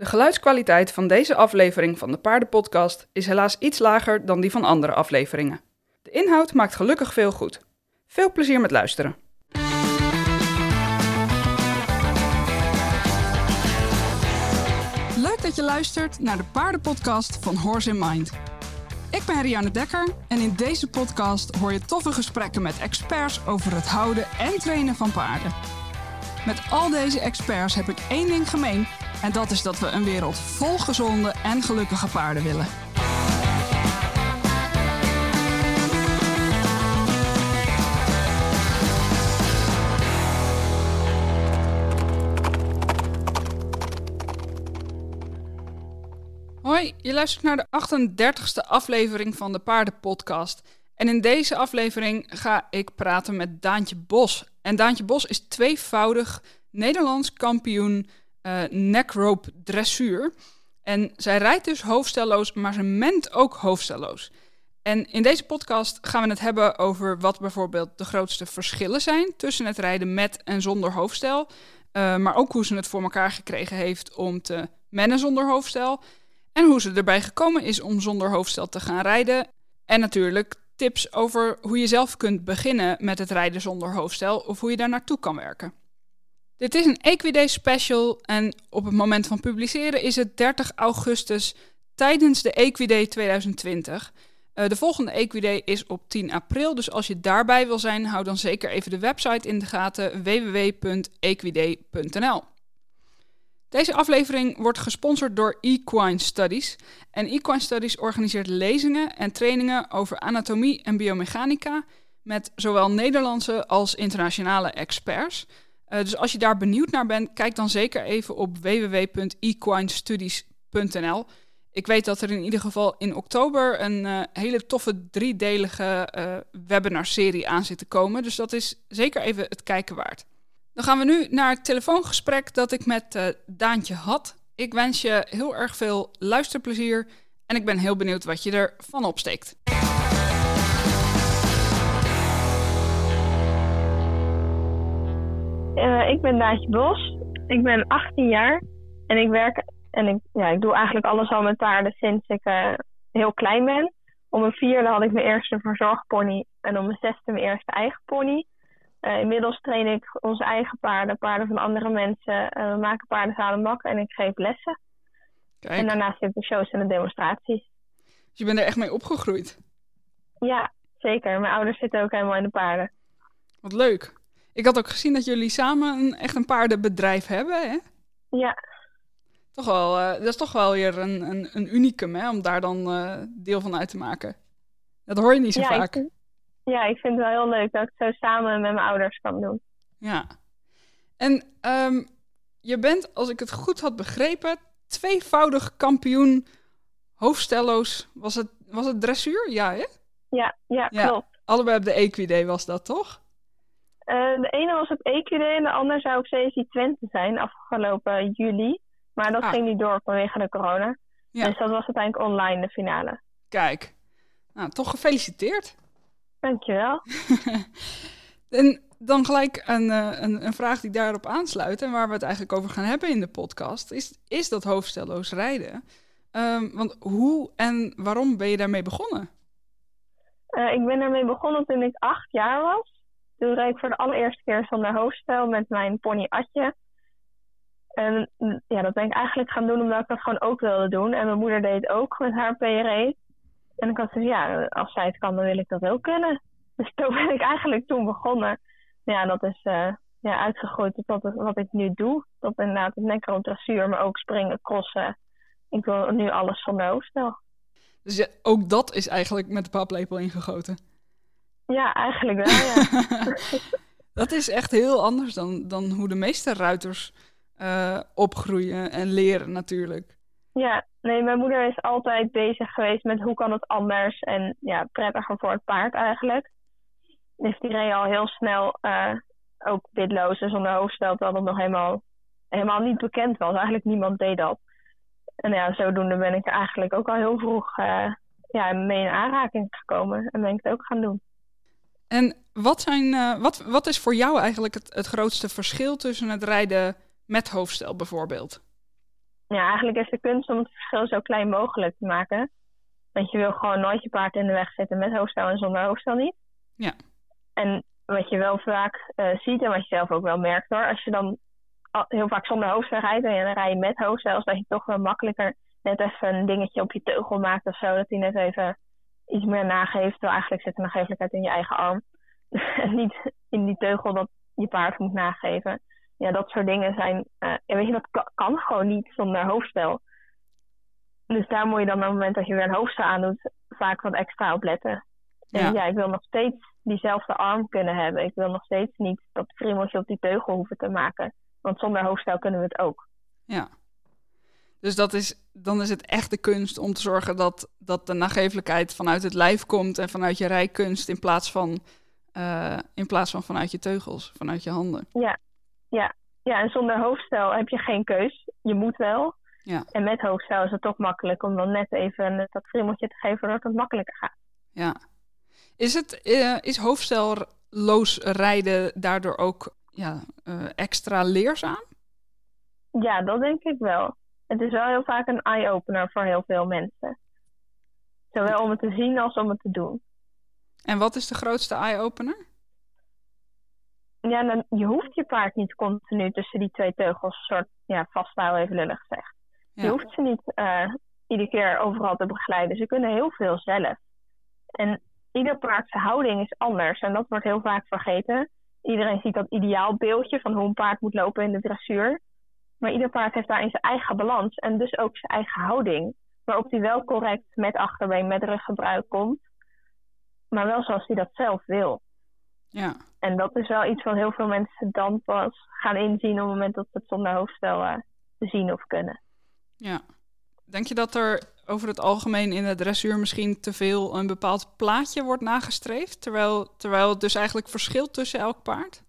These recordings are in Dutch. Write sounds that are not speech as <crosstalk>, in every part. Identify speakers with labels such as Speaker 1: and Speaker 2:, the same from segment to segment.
Speaker 1: De geluidskwaliteit van deze aflevering van de Paardenpodcast is helaas iets lager dan die van andere afleveringen. De inhoud maakt gelukkig veel goed. Veel plezier met luisteren. Leuk dat je luistert naar de Paardenpodcast van Horse in Mind. Ik ben Rianne Dekker en in deze podcast hoor je toffe gesprekken met experts over het houden en trainen van paarden. Met al deze experts heb ik één ding gemeen en dat is dat we een wereld vol gezonde en gelukkige paarden willen. Hoi, je luistert naar de 38e aflevering van de Paardenpodcast. En in deze aflevering ga ik praten met Daantje Bos. En Daantje Bos is tweevoudig Nederlands kampioen uh, neckrope dressuur. En zij rijdt dus hoofdstelloos, maar ze ment ook hoofdstelloos. En in deze podcast gaan we het hebben over wat bijvoorbeeld de grootste verschillen zijn tussen het rijden met en zonder hoofdstel. Uh, maar ook hoe ze het voor elkaar gekregen heeft om te mennen zonder hoofdstel. En hoe ze erbij gekomen is om zonder hoofdstel te gaan rijden. En natuurlijk tips over hoe je zelf kunt beginnen met het rijden zonder hoofdstel of hoe je daar naartoe kan werken. Dit is een Equiday special en op het moment van publiceren is het 30 augustus tijdens de Equiday 2020. Uh, de volgende Equiday is op 10 april, dus als je daarbij wil zijn, hou dan zeker even de website in de gaten www.equiday.nl. Deze aflevering wordt gesponsord door Equine Studies. En Equine Studies organiseert lezingen en trainingen over anatomie en biomechanica met zowel Nederlandse als internationale experts. Uh, dus als je daar benieuwd naar bent, kijk dan zeker even op www.equinestudies.nl. Ik weet dat er in ieder geval in oktober een uh, hele toffe driedelige uh, webinarserie aan zit te komen. Dus dat is zeker even het kijken waard. Dan gaan we nu naar het telefoongesprek dat ik met uh, Daantje had. Ik wens je heel erg veel luisterplezier en ik ben heel benieuwd wat je ervan opsteekt.
Speaker 2: Uh, ik ben Daantje Bos. Ik ben 18 jaar en ik werk en ik, ja, ik doe eigenlijk alles al met paarden sinds ik uh, heel klein ben. Om mijn vierde had ik mijn eerste verzorgpony en om mijn zesde mijn eerste eigen pony. Uh, inmiddels train ik onze eigen paarden, paarden van andere mensen. we maken paarden bakken en ik geef lessen. Kijk. En daarnaast zit de shows en de demonstraties.
Speaker 1: Dus je bent er echt mee opgegroeid?
Speaker 2: Ja, zeker. Mijn ouders zitten ook helemaal in de paarden.
Speaker 1: Wat leuk. Ik had ook gezien dat jullie samen een, echt een paardenbedrijf hebben, hè?
Speaker 2: Ja.
Speaker 1: Toch wel, uh, dat is toch wel weer een, een, een unicum, hè? Om daar dan uh, deel van uit te maken. Dat hoor je niet zo
Speaker 2: ja,
Speaker 1: vaak.
Speaker 2: Ik, ja, ik vind het wel heel leuk dat ik het zo samen met mijn ouders kan doen.
Speaker 1: Ja. En um, je bent, als ik het goed had begrepen, tweevoudig kampioen hoofdstelloos. Was het, was het dressuur? Ja, hè?
Speaker 2: Ja, ja, ja. klopt.
Speaker 1: Allebei op de Equiday was dat, toch?
Speaker 2: Uh, de ene was op EQD en de andere zou op CSI Twente zijn afgelopen juli. Maar dat ah. ging niet door vanwege de corona. Ja. Dus dat was uiteindelijk online de finale.
Speaker 1: Kijk, nou, toch gefeliciteerd.
Speaker 2: Dankjewel. <laughs>
Speaker 1: en dan gelijk een, een, een, vraag die daarop aansluit en waar we het eigenlijk over gaan hebben in de podcast, is, is dat hoofdstelloos rijden. Um, want hoe en waarom ben je daarmee begonnen?
Speaker 2: Uh, ik ben daarmee begonnen toen ik acht jaar was. Toen reed ik voor de allereerste keer zonder hoofdstel met mijn pony Atje. En ja, dat ben ik eigenlijk gaan doen omdat ik dat gewoon ook wilde doen. En mijn moeder deed het ook met haar PRE. En ik had gezegd, ja, als zij het kan, dan wil ik dat ook kunnen. <laughs> Dus toen ben ik eigenlijk toen begonnen. Ja, dat is uh, ja, uitgegroeid tot wat, wat ik nu doe. Tot inderdaad het dressuur, maar ook springen, crossen. Ik wil nu alles zonder hoofdstel.
Speaker 1: Dus ook dat is eigenlijk met de paplepel ingegoten?
Speaker 2: Ja, eigenlijk wel, ja. <laughs>
Speaker 1: dat is echt heel anders dan, dan hoe de meeste ruiters uh, opgroeien en leren natuurlijk.
Speaker 2: Ja, nee, mijn moeder is altijd bezig geweest met hoe kan het anders en ja, prettiger voor het paard eigenlijk. Dus die reed al heel snel uh, ook bitloos en zonder hoofdstel, terwijl dat nog helemaal, helemaal niet bekend was. Eigenlijk niemand deed dat. En ja, zodoende ben ik eigenlijk ook al heel vroeg uh, ja, mee in aanraking gekomen en ben ik het ook gaan doen.
Speaker 1: En wat, zijn, uh, wat, wat is voor jou eigenlijk het, het grootste verschil tussen het rijden met hoofdstel bijvoorbeeld?
Speaker 2: ja, eigenlijk is de kunst om het verschil zo klein mogelijk te maken. Want je wil gewoon nooit je paard in de weg zetten met hoofdstel en zonder hoofdstel niet.
Speaker 1: Ja.
Speaker 2: En wat je wel vaak uh, ziet en wat je zelf ook wel merkt hoor, als je dan heel vaak zonder hoofdstel rijdt en dan rij je met hoofdstel, dat je toch wel makkelijker net even een dingetje op je teugel maakt of zo, dat hij net even iets meer nageeft. Terwijl eigenlijk zit de nagevelijkheid in je eigen arm. <laughs> en niet in die teugel dat je paard moet nageven. Ja, dat soort dingen zijn. Uh, weet je, dat kan, gewoon niet zonder hoofdstel. Dus daar moet je dan op het moment dat je weer een hoofdstel aandoet, vaak wat extra op letten. En ja. ik wil nog steeds diezelfde arm kunnen hebben. Ik wil nog steeds niet dat friemeltje op die teugel hoeven te maken. Want zonder hoofdstel kunnen we het ook.
Speaker 1: Ja. Dus dat is, dan is het echt de kunst om te zorgen dat, dat de nagevelijkheid vanuit het lijf komt en vanuit je rijkunst in plaats van, uh, in plaats van vanuit je teugels, vanuit je handen.
Speaker 2: Ja, ja. ja, en zonder hoofdstel heb je geen keus. Je moet wel.
Speaker 1: Ja.
Speaker 2: En met hoofdstel is het toch makkelijk om dan net even dat friemeltje te geven, waardoor het makkelijker gaat.
Speaker 1: Ja. Is, het, uh, is hoofdstelloos rijden daardoor ook ja, uh, extra leerzaam?
Speaker 2: Ja, dat denk ik wel. Het is wel heel vaak een eye-opener voor heel veel mensen. Zowel om het te zien als om het te doen.
Speaker 1: En wat is de grootste eye-opener?
Speaker 2: Ja, dan, je hoeft je paard niet continu tussen die twee teugels soort ja, vasthouden, even lullig gezegd. Je hoeft ze niet uh, iedere keer overal te begeleiden. Ze kunnen heel veel zelf. En ieder paardse houding is anders. En dat wordt heel vaak vergeten. Iedereen ziet dat ideaal beeldje van hoe een paard moet lopen in de dressuur. Maar ieder paard heeft daarin zijn eigen balans en dus ook zijn eigen houding. Waarop hij wel correct met achterbeen, met ruggebruik komt. Maar wel zoals hij dat zelf wil.
Speaker 1: Ja.
Speaker 2: En dat is wel iets wat heel veel mensen dan pas gaan inzien op het moment dat ze het zonder hoofdstel uh, zien of kunnen.
Speaker 1: Ja. Denk je dat er over het algemeen in de dressuur misschien te veel een bepaald plaatje wordt nagestreefd, terwijl, terwijl het dus eigenlijk verschilt tussen elk paard?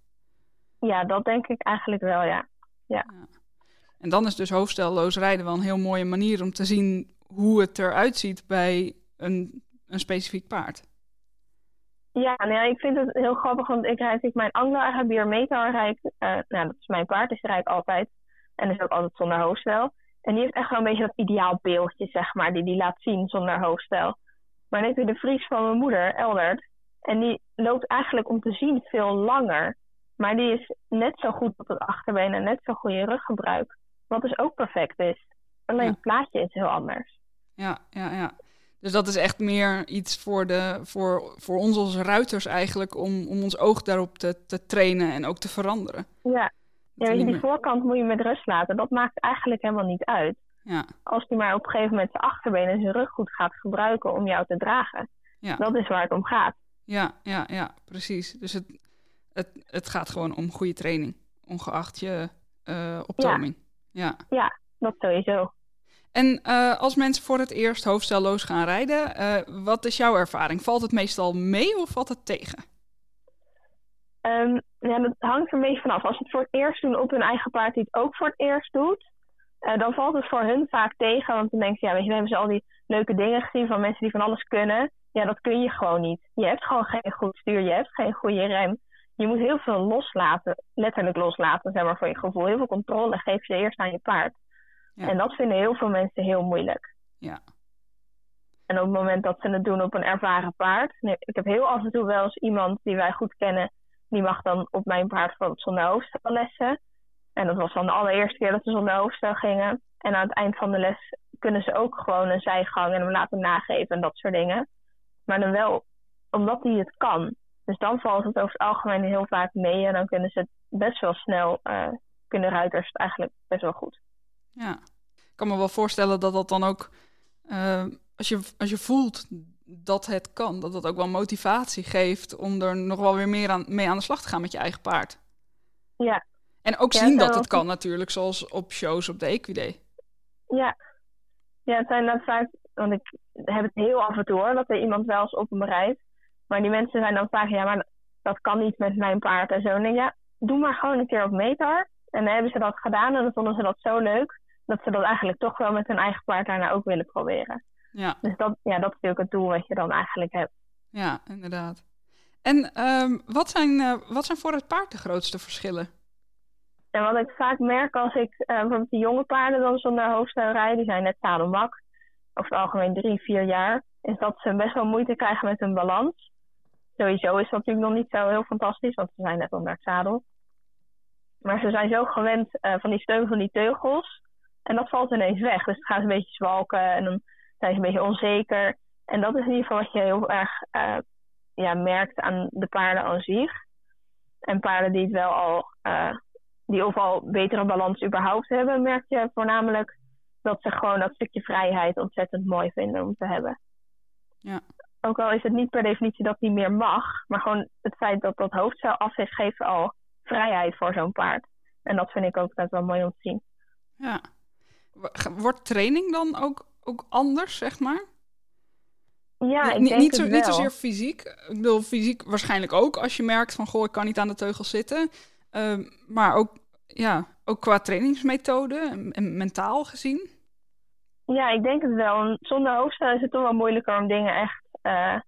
Speaker 2: Ja, dat denk ik eigenlijk wel, ja. ja. ja.
Speaker 1: En dan is dus hoofdstelloos rijden wel een heel mooie manier om te zien hoe het eruit ziet bij een, een specifiek paard.
Speaker 2: Ja, nou ik vind het heel grappig, want ik rijd ik mijn Anglo-Arabier Metar rijd, uh, nou dat is mijn paard, dus rijd altijd. En is ook altijd zonder hoofdstel. En die heeft echt wel een beetje dat ideaal beeldje, zeg maar, die die laat zien zonder hoofdstel. Maar dan heb je de Fries van mijn moeder, Eldert. En die loopt eigenlijk om te zien veel langer. Maar die is net zo goed op het achterbeen en net zo goede ruggebruik. Wat dus ook perfect is. Alleen het plaatje is heel anders.
Speaker 1: Ja, ja, ja. Dus dat is echt meer iets voor, de, voor, voor ons als ruiters eigenlijk, om, om ons oog daarop te, te trainen en ook te veranderen.
Speaker 2: Ja, ja je, die voorkant moet je met rust laten. Dat maakt eigenlijk helemaal niet uit.
Speaker 1: Ja.
Speaker 2: Als hij maar op een gegeven moment zijn achterbeen en zijn rug goed gaat gebruiken om jou te dragen.
Speaker 1: Ja.
Speaker 2: Dat is waar het om gaat.
Speaker 1: Ja, ja, ja, precies. Dus het, het, het gaat gewoon om goede training, ongeacht je uh, optoming. Ja.
Speaker 2: ja, dat sowieso.
Speaker 1: En uh, als mensen voor het eerst hoofdstelloos gaan rijden, uh, wat is jouw ervaring? Valt het meestal mee of valt het tegen?
Speaker 2: Um, ja, dat hangt er een beetje vanaf. Als ze het voor het eerst doen op hun eigen paard die het ook voor het eerst doet, uh, dan valt het voor hun vaak tegen. Want dan denken ze, ja, weet je, dan hebben ze al die leuke dingen gezien van mensen die van alles kunnen. Ja, dat kun je gewoon niet. Je hebt gewoon geen goed stuur, je hebt geen goede rem. Je moet heel veel loslaten, letterlijk loslaten, zeg maar, voor je gevoel. Heel veel controle geef je eerst aan je paard. Ja. En dat vinden heel veel mensen heel moeilijk.
Speaker 1: Ja.
Speaker 2: En op het moment dat ze het doen op een ervaren paard. Nee, ik heb heel af en toe wel eens iemand die wij goed kennen. Die mag dan op mijn paard bijvoorbeeld zonder hoofdstel lessen. En dat was dan de allereerste keer dat ze zonder hoofdstel gingen. En aan het eind van de les kunnen ze ook gewoon een zijgang en hem laten nageven en dat soort dingen. Maar dan wel omdat hij het kan. Dus dan valt het over het algemeen heel vaak mee en dan kunnen ze het best wel snel, uh, kunnen ruiters het eigenlijk best wel goed.
Speaker 1: Ja, ik kan me wel voorstellen dat dat dan ook, uh, als, je, als je voelt dat het kan, dat dat ook wel motivatie geeft om er nog wel weer meer aan, mee aan de slag te gaan met je eigen paard.
Speaker 2: Ja.
Speaker 1: En ook zien dat het kan natuurlijk, zoals op shows op de Equidee.
Speaker 2: Ja. Ja, het zijn dat vaak, want ik heb het heel af en toe hoor, dat er iemand wel eens op me rijdt. Maar die mensen zijn dan vaak, ja, maar dat kan niet met mijn paard en zo. En denk, ja, doe maar gewoon een keer op meter. En dan hebben ze dat gedaan en dan vonden ze dat zo leuk dat ze dat eigenlijk toch wel met hun eigen paard daarna ook willen proberen.
Speaker 1: Ja.
Speaker 2: Dus dat, ja, dat is natuurlijk het doel wat je dan eigenlijk hebt.
Speaker 1: Ja, inderdaad. En um, wat, zijn, uh, wat zijn voor het paard de grootste verschillen?
Speaker 2: En wat ik vaak merk als ik uh, bijvoorbeeld de jonge paarden dan zonder hoofdstel rijd, die zijn net zadelmak, over het algemeen drie, vier jaar, is dat ze best wel moeite krijgen met hun balans. Sowieso is dat natuurlijk nog niet zo heel fantastisch, want ze zijn net onder het zadel. Maar ze zijn zo gewend uh, van die steun van die teugels. En dat valt ineens weg. Dus het gaat een beetje zwalken en dan zijn ze een beetje onzeker. En dat is in ieder geval wat je heel erg uh, ja, merkt aan de paarden aan zich. En paarden die het wel al, uh, die of al betere balans überhaupt hebben, merk je voornamelijk dat ze gewoon dat stukje vrijheid ontzettend mooi vinden om te hebben.
Speaker 1: Ja.
Speaker 2: Ook al is het niet per definitie dat die meer mag, maar gewoon het feit dat dat hoofdstel af is, geeft al vrijheid voor zo'n paard. En dat vind ik ook best wel mooi om te zien.
Speaker 1: Ja. Wordt training dan ook, ook anders, zeg maar?
Speaker 2: Ja, ik
Speaker 1: niet,
Speaker 2: denk
Speaker 1: niet, zo, niet zozeer fysiek. Ik bedoel, fysiek waarschijnlijk ook als je merkt van goh, ik kan niet aan de teugel zitten. Ehm, maar ook, ja, ook qua trainingsmethode en, en mentaal gezien.
Speaker 2: Ja, ik denk het wel. Zonder hoofdstel is het toch wel moeilijker om dingen echt uh,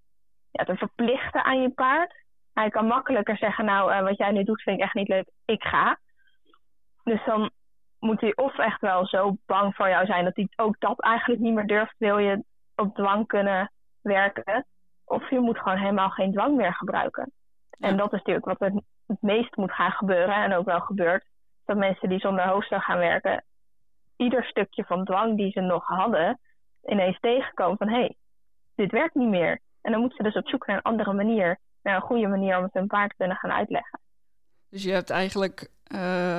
Speaker 2: ja, te verplichten aan je paard. Hij kan makkelijker zeggen, nou, uh, wat jij nu doet vind ik echt niet leuk, ik ga. Dus dan moet hij of echt wel zo bang voor jou zijn dat hij ook dat eigenlijk niet meer durft, wil je op dwang kunnen werken. Of je moet gewoon helemaal geen dwang meer gebruiken. Ja. En dat is natuurlijk wat het, het meest moet gaan gebeuren en ook wel gebeurt. Dat mensen die zonder hoofdstel gaan werken, ieder stukje van dwang die ze nog hadden, ineens tegenkomen van hé, hey, dit werkt niet meer. En dan moeten ze dus op zoek naar een andere manier, naar een goede manier om het hun paard te kunnen gaan uitleggen.
Speaker 1: Dus je hebt eigenlijk, uh,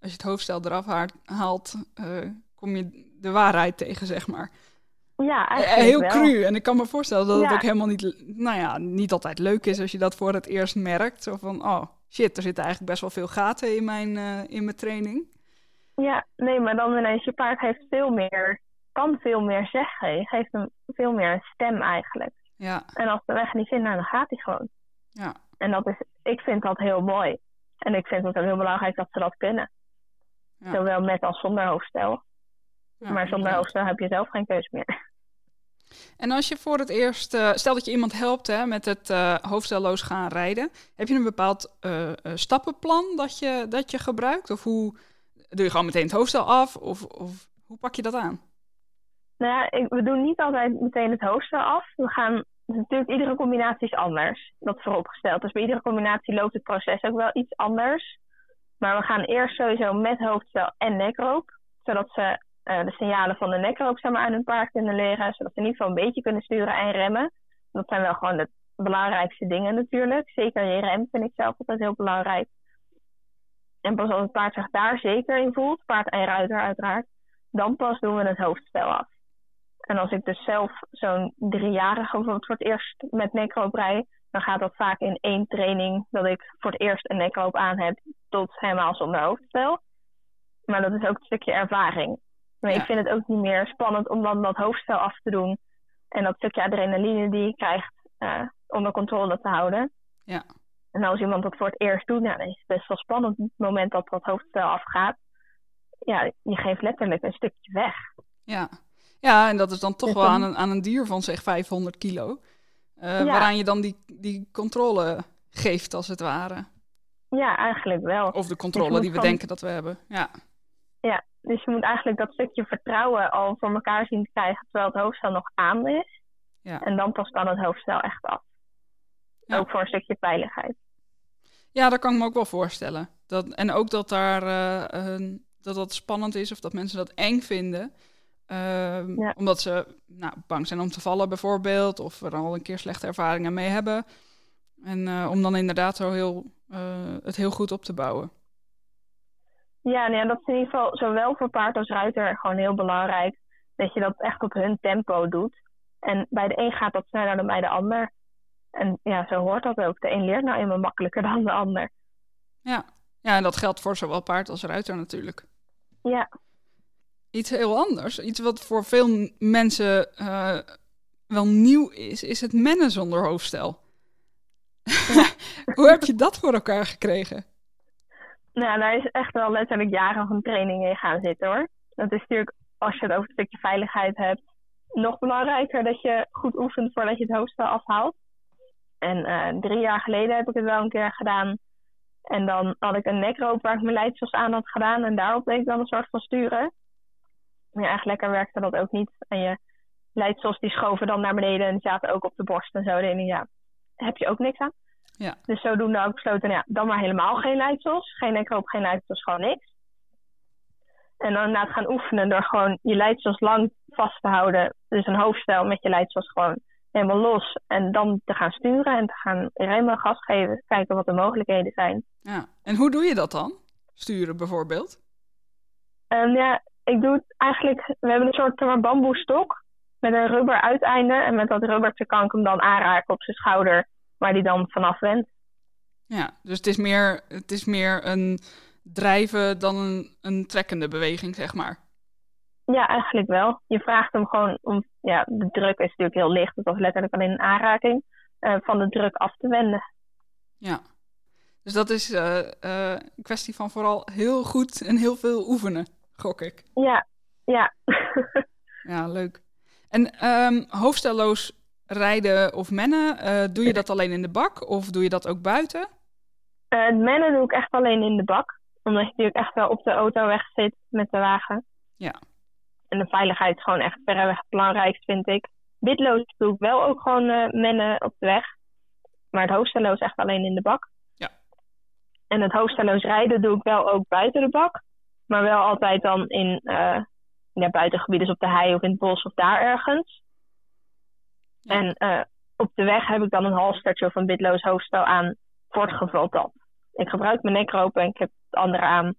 Speaker 1: als je het hoofdstel eraf haalt, uh, kom je de waarheid tegen, zeg maar.
Speaker 2: Ja,
Speaker 1: Eh,
Speaker 2: eigenlijk
Speaker 1: Heel
Speaker 2: wel.
Speaker 1: cru. En ik kan me voorstellen dat het ook helemaal niet, nou ja, niet altijd leuk is als je dat voor het eerst merkt. Zo van, oh shit, er zitten eigenlijk best wel veel gaten in mijn, uh, in mijn training.
Speaker 2: Ja, nee, maar dan ineens, je paard heeft veel meer, kan veel meer zeggen. Je geeft hem veel meer een stem eigenlijk.
Speaker 1: Ja,
Speaker 2: En als de weg niet vindt, nou, dan gaat hij gewoon.
Speaker 1: ja,
Speaker 2: En dat is, ik vind dat heel mooi. En ik vind het ook heel belangrijk dat ze dat kunnen.
Speaker 1: Ja.
Speaker 2: Zowel met als zonder hoofdstel.
Speaker 1: ja,
Speaker 2: maar zonder hoofdstel heb je zelf geen keus meer.
Speaker 1: En als je voor het eerst, eh, stel dat je iemand helpt hè, met het eh, hoofdstelloos gaan rijden, heb je een bepaald eh, stappenplan dat je, dat je gebruikt? Of hoe doe je gewoon meteen het hoofdstel af? Of, of hoe pak je dat aan?
Speaker 2: Nou ja, ik, we doen niet altijd meteen het hoofdstel af. We gaan, natuurlijk iedere combinatie is anders. Dat vooropgesteld. Dus bij iedere combinatie loopt het proces ook wel iets anders. Maar we gaan eerst sowieso met hoofdstel en nekroop. Zodat ze uh, de signalen van de nekroop zeg maar, aan hun paard kunnen leren. Zodat ze in ieder geval een beetje kunnen sturen en remmen. Dat zijn wel gewoon de belangrijkste dingen natuurlijk. Zeker je rem vind ik zelf altijd heel belangrijk. En pas als het paard zich daar zeker in voelt, paard en ruiter uiteraard, dan pas doen we het hoofdstel af. En als ik dus zelf zo'n driejarige bijvoorbeeld voor het eerst met nekroop rij, dan gaat dat vaak in één training dat ik voor het eerst een nekroop aan heb tot helemaal zonder hoofdstel. Maar dat is ook een stukje ervaring. Maar
Speaker 1: Ja.
Speaker 2: ik vind het ook niet meer spannend om dan dat hoofdstel af te doen. En dat stukje adrenaline die je krijgt eh, onder controle te houden.
Speaker 1: Ja.
Speaker 2: En als iemand dat voor het eerst doet, nou, dan is het best wel spannend op het moment dat dat hoofdstel afgaat. Ja, je geeft letterlijk een stukje weg.
Speaker 1: Ja, ja en dat is dan toch
Speaker 2: Dus
Speaker 1: wel
Speaker 2: dan-
Speaker 1: aan een, aan een dier van zeg 500 kilo.
Speaker 2: Ja.
Speaker 1: Waaraan je dan die, die controle geeft, als het ware.
Speaker 2: Ja, eigenlijk wel.
Speaker 1: Of de controle
Speaker 2: moet
Speaker 1: die we
Speaker 2: van-
Speaker 1: denken dat we hebben. Ja,
Speaker 2: Ja, dus je moet eigenlijk dat stukje vertrouwen al voor elkaar zien te krijgen terwijl het hoofdstel nog aan is.
Speaker 1: Ja.
Speaker 2: En dan pas kan het hoofdstel echt af.
Speaker 1: Ja.
Speaker 2: Ook voor een stukje veiligheid.
Speaker 1: ja dat kan ik me ook wel voorstellen. Dat, en ook dat, daar, een- dat dat spannend is of dat mensen dat eng vinden. Ehm,
Speaker 2: Ja.
Speaker 1: Omdat ze nou, bang zijn om te vallen bijvoorbeeld. Of er al een keer slechte ervaringen mee hebben. En eh, om dan inderdaad zo heel, eh, het heel goed op te bouwen.
Speaker 2: Ja, nou ja, dat is in ieder geval zowel voor paard als ruiter gewoon heel belangrijk. Dat je dat echt op hun tempo doet. En bij de een gaat dat sneller dan bij de ander. En ja, zo hoort dat ook. De een leert nou eenmaal makkelijker dan de ander.
Speaker 1: Ja. ja, en dat geldt voor zowel paard als ruiter natuurlijk.
Speaker 2: Ja,
Speaker 1: Iets heel anders, iets wat voor veel mensen eh, wel nieuw is, is het mennen zonder hoofdstel. <laughs> Hoe heb je dat voor elkaar gekregen?
Speaker 2: nou daar is echt wel letterlijk jaren van training in gaan zitten hoor. Dat is natuurlijk, als je het over het stukje veiligheid hebt, nog belangrijker dat je goed oefent voordat je het hoofdstel afhaalt. En eh, drie jaar geleden heb ik het wel een keer gedaan. En dan had ik een nekroop waar ik mijn leidsels aan had gedaan. En daarop deed ik dan een soort van sturen. Maar ja, echt lekker werkte dat ook niet. En je leidsels die schoven dan naar beneden en zaten ook op de borst en zo. En ja, heb je ook niks aan.
Speaker 1: Ja.
Speaker 2: Dus zodoende ik besloten, nou ja, dan maar helemaal geen leidsels. Geen nekroop, geen leidsels, gewoon niks. En dan na het gaan oefenen door gewoon je leidsels lang vast te houden. Dus een hoofdstel met je leidsels gewoon helemaal los. En dan te gaan sturen en te gaan remmen, gas geven. Kijken wat de mogelijkheden zijn.
Speaker 1: Ja. En hoe doe je dat dan? Sturen bijvoorbeeld?
Speaker 2: Um, ja, ik doe het eigenlijk... We hebben een soort maar, bamboestok met een rubber uiteinde. En met dat rubbertje kan ik hem dan aanraken op zijn schouder. Waar die dan vanaf went.
Speaker 1: Ja, dus het is meer, het is meer een drijven dan een, een trekkende beweging, zeg maar.
Speaker 2: Ja, eigenlijk wel. Je vraagt hem gewoon om, ja, de druk is natuurlijk heel licht, dat was letterlijk alleen een aanraking, uh, van de druk af te wenden.
Speaker 1: Ja, dus dat is uh, uh, een kwestie van vooral heel goed en heel veel oefenen, gok ik.
Speaker 2: Ja, ja. <laughs>
Speaker 1: ja, leuk. En um, hoofdstelloos rijden of mennen, doe je dat alleen in de bak of doe je dat ook buiten?
Speaker 2: het mennen doe ik echt alleen in de bak omdat je natuurlijk echt wel op de auto weg zit met de wagen.
Speaker 1: Ja.
Speaker 2: En de veiligheid is gewoon echt verreweg het belangrijkste, vind ik. Bitloos doe ik wel ook gewoon uh, mennen op de weg. Maar het hoofdstelloos echt alleen in de bak.
Speaker 1: Ja.
Speaker 2: En het hoofdstelloos rijden doe ik wel ook buiten de bak. Maar wel altijd dan in uh, ja, buitengebieden, dus op de hei of in het bos of daar ergens. Ja. En uh, op de weg heb ik dan een halstertje of een bitloos hoofdstel aan voor het geval dat ik gebruik mijn nekroop en ik heb het andere aan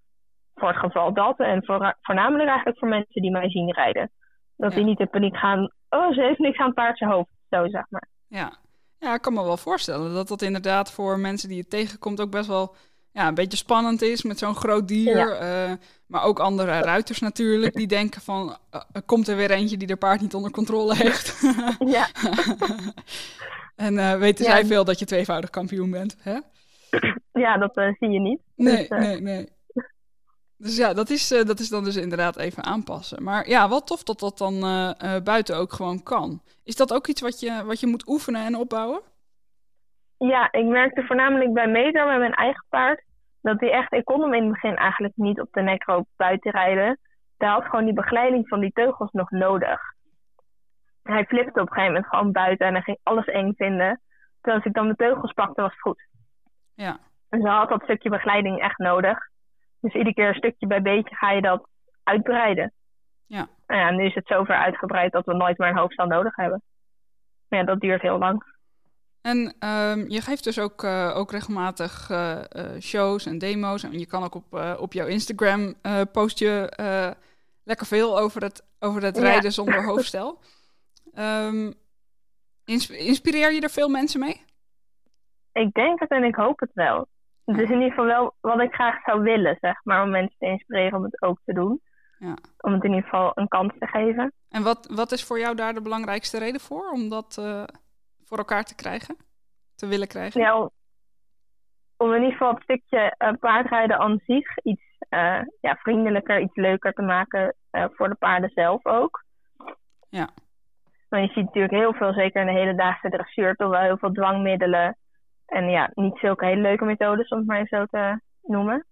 Speaker 2: voor het geval dat. En voor, voornamelijk eigenlijk voor mensen die mij zien rijden. Dat die niet in paniek gaan, oh, ze heeft niks aan het paard zijn hoofd. Zo, zeg maar.
Speaker 1: Ja. ja, ik kan me wel voorstellen dat dat inderdaad voor mensen die je tegenkomt ook best wel ja, een beetje spannend is met zo'n groot dier. Ja. Uh, maar ook andere ruiters natuurlijk, die denken van, uh, komt er weer eentje die de paard niet onder controle heeft. <laughs>
Speaker 2: ja. <laughs>
Speaker 1: en uh, weten ja. zij veel dat je tweevoudig kampioen bent, hè?
Speaker 2: ja, dat zie je niet.
Speaker 1: Nee, dus, nee, nee. Dus ja, dat is, dat is dan dus inderdaad even aanpassen. Maar ja, wat tof dat dat dan buiten ook gewoon kan. Is dat ook iets wat je, wat je moet oefenen en opbouwen?
Speaker 2: Ja, ik merkte voornamelijk bij Meter, met mijn eigen paard, dat hij echt, ik kon hem in het begin eigenlijk niet op de nekroop buiten rijden. Hij had gewoon die begeleiding van die teugels nog nodig. Hij flipte op een gegeven moment gewoon buiten en hij ging alles eng vinden. Terwijl als ik dan mijn teugels pakte, was het goed.
Speaker 1: Ja.
Speaker 2: En ze had dat stukje begeleiding echt nodig. Dus iedere keer stukje bij beetje ga je dat uitbreiden.
Speaker 1: Ja.
Speaker 2: Nou ja, nu is het zover uitgebreid dat we nooit meer een hoofdstel nodig hebben. Maar ja, dat duurt heel lang.
Speaker 1: En um, je geeft dus ook, uh, ook regelmatig uh, uh, shows en demo's. En je kan ook op, op jouw Instagram post je lekker veel over het, over het rijden zonder hoofdstel. Um, inspireer je er veel mensen mee?
Speaker 2: Ik denk het en ik hoop het wel. Het is in ieder geval wel wat ik graag zou willen, zeg maar, om mensen te inspireren om het ook te doen.
Speaker 1: Ja.
Speaker 2: Om het in ieder geval een kans te geven.
Speaker 1: En wat, wat is voor jou daar de belangrijkste reden voor, om dat uh, voor elkaar te krijgen? Te willen krijgen?
Speaker 2: Ja, om, om in ieder geval het stukje uh, paardrijden aan zich iets uh, ja, vriendelijker, iets leuker te maken voor de paarden zelf ook.
Speaker 1: Ja.
Speaker 2: Want je ziet natuurlijk heel veel, zeker in de hedendaagse dressuur, toch wel heel veel dwangmiddelen en ja, niet zulke hele leuke methodes, om het maar zo te noemen.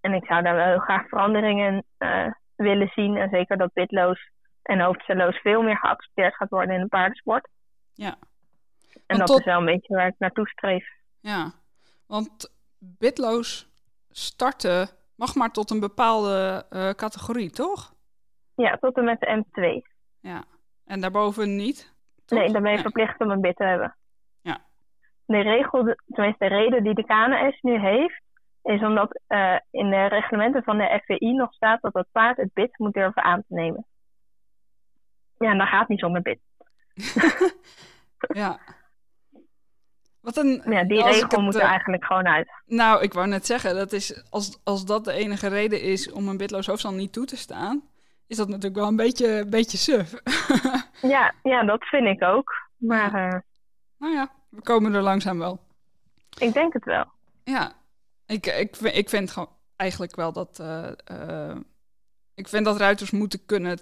Speaker 2: En ik zou daar wel heel graag veranderingen willen zien. En zeker dat bitloos en hoofdstelloos veel meer geaccepteerd gaat worden in de paardensport.
Speaker 1: Ja.
Speaker 2: En dat tot... is wel een beetje waar ik naartoe streef.
Speaker 1: Ja, want bitloos starten mag maar tot een bepaalde uh, categorie, toch?
Speaker 2: Ja, tot en met de M2.
Speaker 1: Ja, en daarboven niet?
Speaker 2: Nee, dan ben je verplicht om een bit te hebben
Speaker 1: de
Speaker 2: regel, tenminste de reden die de KNS nu heeft, is omdat uh, in de reglementen van de FVI nog staat dat het paard het bit moet durven aan te nemen. Ja, en dat gaat niet zonder bit. <laughs>
Speaker 1: ja. Wat een,
Speaker 2: ja, die regel het, moet er uh, eigenlijk gewoon uit.
Speaker 1: Nou, ik wou net zeggen, dat is, als, als dat de enige reden is om een bitloos hoofdstand niet toe te staan, is dat natuurlijk wel een beetje, beetje suf. <laughs>
Speaker 2: ja, ja, dat vind ik ook. Maar. Uh,
Speaker 1: nou ja, we komen er langzaam wel.
Speaker 2: Ik denk het wel.
Speaker 1: Ja, ik, ik, ik vind gewoon eigenlijk wel dat. Uh, uh, ik vind dat ruiters moeten kunnen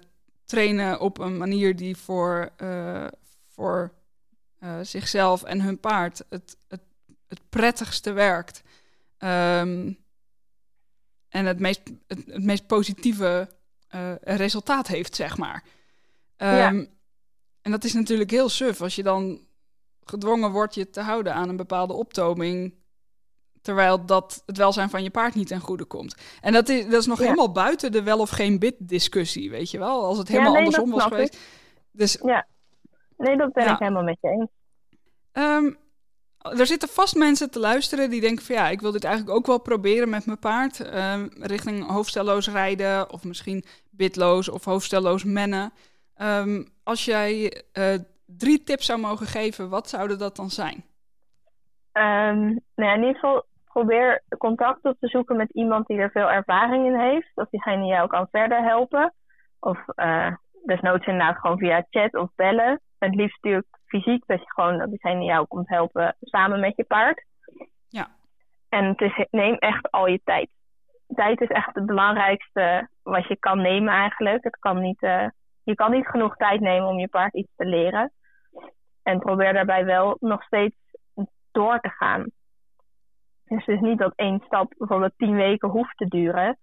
Speaker 1: trainen op een manier die voor, uh, voor zichzelf en hun paard het, het, het prettigste werkt. ehm, en het meest, het, het meest positieve eh, resultaat heeft, zeg maar. Ehm, en dat is natuurlijk heel suf als je dan gedwongen wordt je te houden aan een bepaalde optoming. Terwijl dat het welzijn van je paard niet ten goede komt. En dat is, dat is nog helemaal buiten de wel of geen bid discussie, weet je wel? Als het helemaal andersom was geweest.
Speaker 2: Dus, ja, nee, dat ben ik helemaal met je eens.
Speaker 1: Um, er zitten vast mensen te luisteren die denken van ja, ik wil dit eigenlijk ook wel proberen met mijn paard. Um, richting hoofdstelloos rijden of misschien bitloos of hoofdstelloos mennen. Um, als jij uh, drie tips zou mogen geven, wat zouden dat dan zijn?
Speaker 2: Um, nou ja, in ieder geval probeer contact op te zoeken met iemand die er veel ervaring in heeft. Dat diegene jou kan verder helpen. Of uh, desnoods inderdaad gewoon via chat of bellen. Het liefst natuurlijk fysiek, dat je gewoon dat diegene jou komt helpen samen met je paard.
Speaker 1: Ja.
Speaker 2: En het is, neem echt al je tijd. Tijd is echt het belangrijkste wat je kan nemen eigenlijk. Het kan niet, uh, je kan niet genoeg tijd nemen om je paard iets te leren. En probeer daarbij wel nog steeds door te gaan. Dus het is niet dat één stap bijvoorbeeld tien weken hoeft te duren.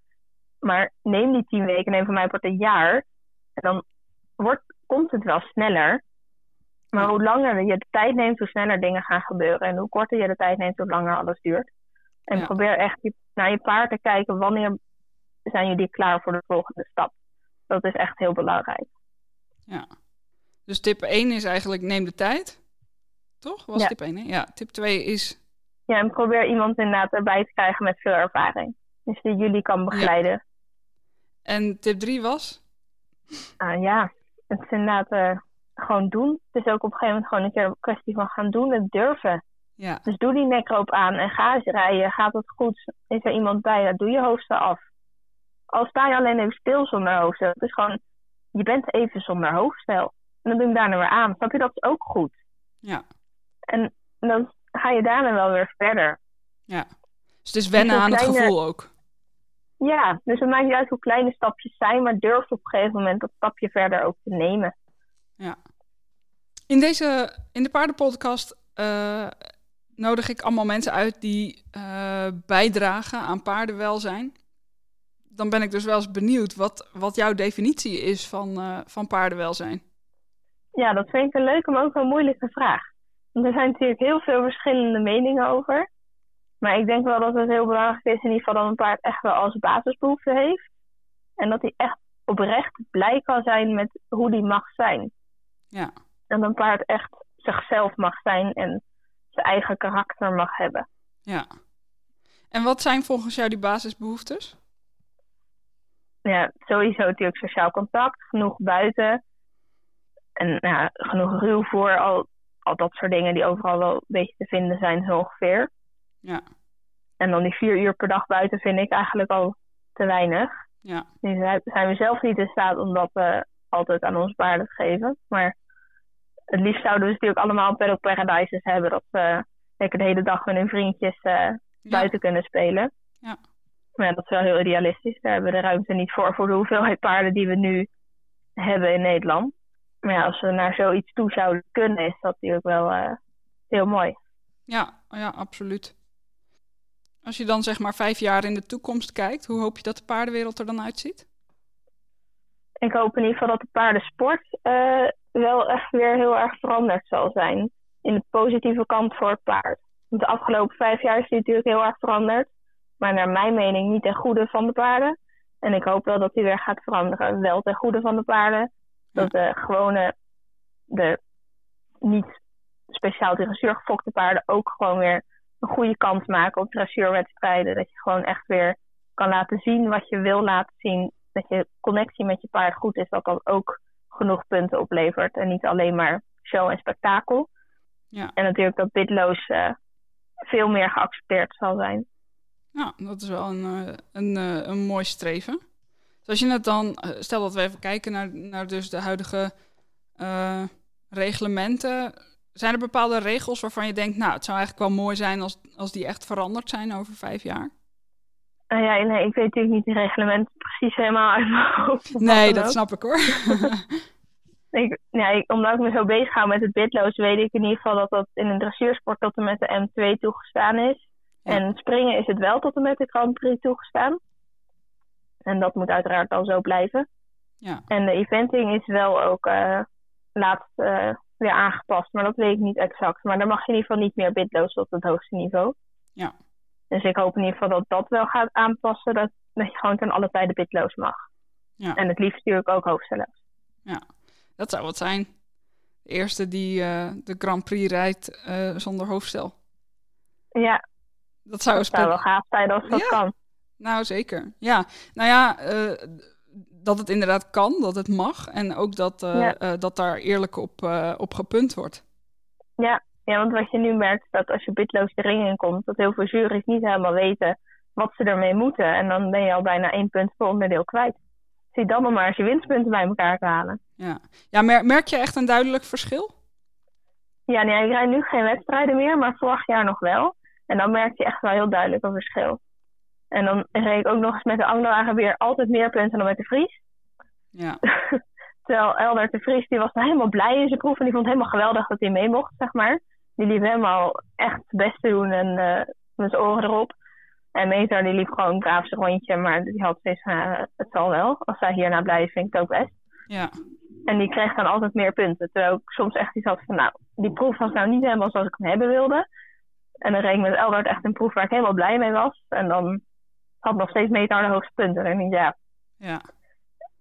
Speaker 2: Maar neem die tien weken, neem van mij wordt een jaar. En dan wordt, komt het wel sneller. Maar hoe langer je de tijd neemt, hoe sneller dingen gaan gebeuren. En hoe korter je de tijd neemt, hoe langer alles duurt. En probeer echt naar je paard te kijken. Wanneer zijn jullie klaar voor de volgende stap? Dat is echt heel belangrijk.
Speaker 1: Ja. Dus tip 1 is eigenlijk neem de tijd. Toch? Was tip 1, hè? Ja. Tip 2 is...
Speaker 2: Ja, en probeer iemand inderdaad erbij te krijgen met veel ervaring. Dus die jullie kan begeleiden.
Speaker 1: En tip 3 was?
Speaker 2: Uh, ja, het is inderdaad uh, gewoon doen. Het is ook op een gegeven moment gewoon een keer een kwestie van gaan doen en durven.
Speaker 1: Ja.
Speaker 2: Dus doe die nekroop aan en ga eens rijden. Gaat het goed? Is er iemand bij? Dan doe je hoofdstel af. Al sta je alleen even stil zonder hoofdstel. Het is gewoon, je bent even zonder hoofdstel. En dan doe je hem daarna weer aan. Snap je? Dat is ook goed.
Speaker 1: Ja.
Speaker 2: En dan ga je daarna wel weer verder.
Speaker 1: Ja. Dus het is wennen dus aan het gevoel ook.
Speaker 2: Ja, dus het maakt niet uit hoe kleine stapjes zijn, maar durf op een gegeven moment dat stapje verder ook te nemen.
Speaker 1: Ja. In deze, in de paardenpodcast uh, nodig ik allemaal mensen uit die uh, bijdragen aan paardenwelzijn. Dan ben ik dus wel eens benieuwd wat, wat jouw definitie is van, uh, van paardenwelzijn.
Speaker 2: Ja, dat vind ik een leuke, maar ook een moeilijke vraag. Er zijn natuurlijk heel veel verschillende meningen over. Maar ik denk wel dat het heel belangrijk is in ieder geval dat een paard echt wel als basisbehoefte heeft. En dat hij echt oprecht blij kan zijn met hoe die mag zijn.
Speaker 1: Ja.
Speaker 2: En een paard echt zichzelf mag zijn en zijn eigen karakter mag hebben.
Speaker 1: Ja. En wat zijn volgens jou die basisbehoeftes?
Speaker 2: Ja, sowieso natuurlijk sociaal contact, genoeg buiten. En ja, genoeg ruw voor, al, al dat soort dingen die overal wel een beetje te vinden zijn, zo ongeveer.
Speaker 1: Ja.
Speaker 2: En dan die vier uur per dag buiten vind ik eigenlijk al te weinig.
Speaker 1: Ja.
Speaker 2: Nu zijn we zelf niet in staat om dat uh, altijd aan ons paarden te geven. Maar het liefst zouden we natuurlijk allemaal paddock paradises hebben. Dat we lekker de hele dag met hun vriendjes uh, buiten kunnen spelen.
Speaker 1: Ja.
Speaker 2: Maar ja, dat is wel heel idealistisch. Daar hebben we de ruimte niet voor, voor de hoeveelheid paarden die we nu hebben in Nederland. Maar ja, als we naar zoiets toe zouden kunnen, is dat natuurlijk wel uh, heel mooi.
Speaker 1: Ja, ja, absoluut. Als je dan zeg maar vijf jaar in de toekomst kijkt, hoe hoop je dat de paardenwereld er dan uitziet?
Speaker 2: Ik hoop in ieder geval dat de paardensport uh, wel echt weer heel erg veranderd zal zijn. In de positieve kant voor het paard. Want de afgelopen vijf jaar is die natuurlijk heel erg veranderd. Maar naar mijn mening niet ten goede van de paarden. En ik hoop wel dat die weer gaat veranderen. Wel ten goede van de paarden. Dat de gewone, de niet speciaal dressuurgefokte paarden ook gewoon weer een goede kans maken op dressuurwedstrijden. Dat je gewoon echt weer kan laten zien wat je wil laten zien. Dat je connectie met je paard goed is, dat dat ook genoeg punten oplevert. En niet alleen maar show en spektakel.
Speaker 1: Ja.
Speaker 2: En natuurlijk dat bitloos uh, veel meer geaccepteerd zal zijn.
Speaker 1: Nou, dat is wel een, uh, een, uh, een mooi streven. Dus als je het dan, stel dat we even kijken naar, naar dus de huidige reglementen. Zijn er bepaalde regels waarvan je denkt, nou, het zou eigenlijk wel mooi zijn als, als die echt veranderd zijn over vijf jaar?
Speaker 2: Uh, ja, nee, ik weet natuurlijk niet de reglementen precies helemaal uit mijn hoofd.
Speaker 1: Nee, dat snap ik hoor. <laughs>
Speaker 2: ik, ja, omdat ik me zo bezig hou met het bitloos, weet ik in ieder geval dat dat in een dressuursport tot en met de M2 toegestaan is. En springen is het wel tot en met de Grand Prix toegestaan. En dat moet uiteraard al zo blijven.
Speaker 1: Ja.
Speaker 2: En de eventing is wel ook uh, laatst uh, weer aangepast, maar dat weet ik niet exact. Maar dan mag je in ieder geval niet meer bitloos op het hoogste niveau.
Speaker 1: Ja.
Speaker 2: Dus ik hoop in ieder geval dat dat wel gaat aanpassen, dat, dat je gewoon ten alle tijde bitloos mag.
Speaker 1: Ja.
Speaker 2: En het liefst natuurlijk ook hoofdstelloos.
Speaker 1: Ja, dat zou wat zijn. De eerste die uh, de Grand Prix rijdt zonder hoofdstel.
Speaker 2: Ja,
Speaker 1: dat zou,
Speaker 2: dat zou wel gaaf zijn als dat
Speaker 1: ja.
Speaker 2: kan.
Speaker 1: Nou, zeker. Ja, nou ja, uh, dat het inderdaad kan, dat het mag. En ook dat, ja. dat daar eerlijk op, op gepunt wordt.
Speaker 2: Ja. ja, want wat je nu merkt is dat als je bitloos de ring in komt, dat heel veel jury's niet helemaal weten wat ze ermee moeten. En dan ben je al bijna één punt per onderdeel kwijt. Zie dan nog maar eens je winstpunten bij elkaar te halen.
Speaker 1: Ja, ja mer merk je echt een duidelijk verschil?
Speaker 2: Ja, nee, ik rijd nu geen wedstrijden meer, maar vorig jaar nog wel. En dan merk je echt wel heel duidelijk een verschil. En dan reed ik ook nog eens met de Anglo weer altijd meer punten dan met de Vries.
Speaker 1: Ja. <laughs>
Speaker 2: Terwijl Elder de Vries, die was helemaal blij in zijn proef. En die vond het helemaal geweldig dat hij mee mocht, zeg maar. Die liep helemaal echt het beste doen en uh, met zijn oren erop. En Meter die liep gewoon braaf zijn rondje, maar die had steeds uh, het zal wel. Als zij hierna blij is, vind ik het ook best.
Speaker 1: Ja.
Speaker 2: En die kreeg dan altijd meer punten. Terwijl ik soms echt iets had van, nou, die proef was nou niet helemaal zoals ik hem hebben wilde. En dan reed ik met Eldert echt een proef waar ik helemaal blij mee was. En dan had nog steeds Meter de hoogste punten. En ik ja,
Speaker 1: ja,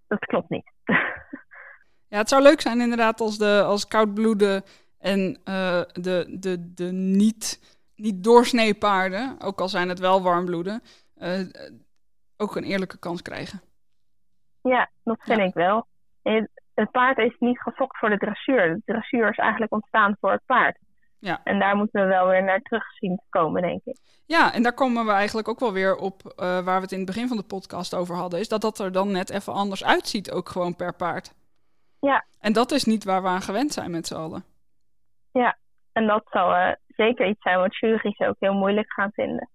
Speaker 2: dat klopt niet. <laughs>
Speaker 1: ja, het zou leuk zijn inderdaad als, de, als koudbloeden en uh, de, de, de niet niet doorsnee paarden, ook al zijn het wel warmbloeden, uh, ook een eerlijke kans krijgen.
Speaker 2: Ja, dat vind ja. ik wel. Het, paard is niet gefokt voor de dressuur. De dressuur is eigenlijk ontstaan voor het paard.
Speaker 1: Ja.
Speaker 2: En daar moeten we wel weer naar terug zien te komen, denk ik.
Speaker 1: Ja, en daar komen we eigenlijk ook wel weer op uh, waar we het in het begin van de podcast over hadden. Is dat dat er dan net even anders uitziet, ook gewoon per paard.
Speaker 2: Ja.
Speaker 1: En dat is niet waar we aan gewend zijn met z'n allen.
Speaker 2: Ja, en dat zal uh, zeker iets zijn wat jury's ook heel moeilijk gaan vinden.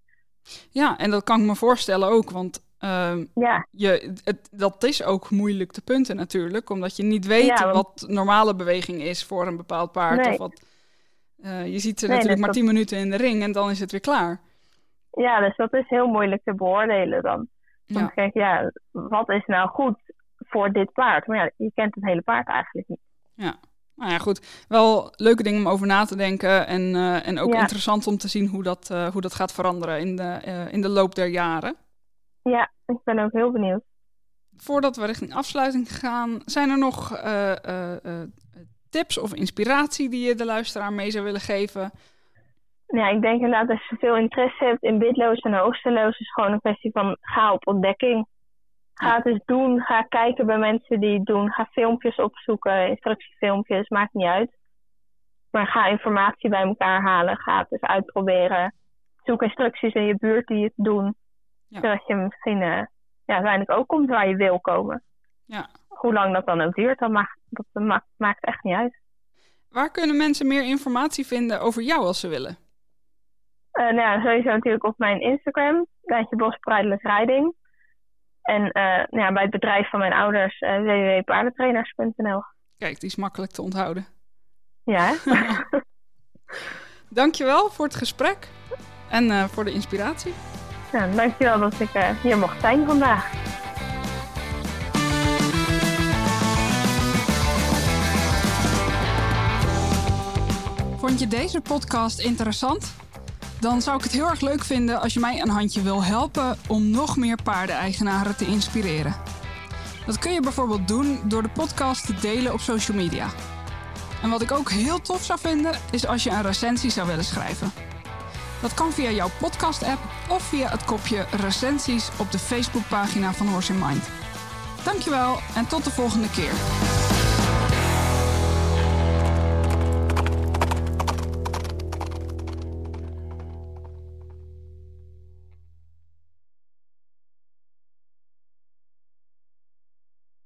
Speaker 1: Ja, en dat kan ik me voorstellen ook, want uh,
Speaker 2: ja.
Speaker 1: je, het, dat is ook moeilijk te punten natuurlijk, omdat je niet weet
Speaker 2: Ja, want-
Speaker 1: wat normale beweging is voor een bepaald paard.
Speaker 2: Nee.
Speaker 1: Of wat, eh, je ziet ze
Speaker 2: Nee,
Speaker 1: natuurlijk
Speaker 2: dat-
Speaker 1: maar tien minuten in de ring en dan is het weer klaar.
Speaker 2: Ja, dus dat is heel moeilijk te beoordelen dan.
Speaker 1: Ja.
Speaker 2: Want kijk, ja, wat is nou goed voor dit paard? Maar ja, je kent het hele paard eigenlijk niet.
Speaker 1: Ja. Nou ja, goed. Wel leuke dingen om over na te denken. En, eh, en ook
Speaker 2: Ja.
Speaker 1: interessant om te zien hoe dat, eh, hoe dat gaat veranderen in de, in de loop der jaren.
Speaker 2: Ja, ik ben ook heel benieuwd.
Speaker 1: Voordat we richting afsluiting gaan, zijn er nog tips of inspiratie die je de luisteraar mee zou willen geven?
Speaker 2: Ja, ik denk inderdaad als je veel interesse hebt in bidloos en hoogsteloos, is gewoon een kwestie van ga op ontdekking. Ga het eens doen. Ga kijken bij mensen die het doen. Ga filmpjes opzoeken, instructiefilmpjes, maakt niet uit. Maar ga informatie bij elkaar halen. Ga het eens uitproberen. Zoek instructies in je buurt die het doen.
Speaker 1: Ja.
Speaker 2: Zodat je misschien eh, ja, uiteindelijk ook komt waar je wil komen.
Speaker 1: Ja.
Speaker 2: Hoe lang dat dan ook duurt, dat, maakt, dat maakt, maakt echt niet uit.
Speaker 1: Waar kunnen mensen meer informatie vinden over jou als ze willen?
Speaker 2: Eh, nou ja, sowieso natuurlijk op mijn Instagram, Daantje Bos Rijding. En eh, nou ja, bij het bedrijf van mijn ouders, eh www.paardentrainers.nl.
Speaker 1: Kijk, die is makkelijk te onthouden.
Speaker 2: Ja? <laughs>
Speaker 1: Dankjewel voor het gesprek en voor de inspiratie.
Speaker 2: nou, dankjewel dat ik hier mocht zijn vandaag.
Speaker 1: Vond je deze podcast interessant? Dan zou ik het heel erg leuk vinden als je mij een handje wil helpen om nog meer paardeneigenaren te inspireren. Dat kun je bijvoorbeeld doen door de podcast te delen op social media. En wat ik ook heel tof zou vinden, is als je een recensie zou willen schrijven. Dat kan via jouw podcast-app of via het kopje recensies op de Facebookpagina van Horse in Mind. Dankjewel en tot de volgende keer.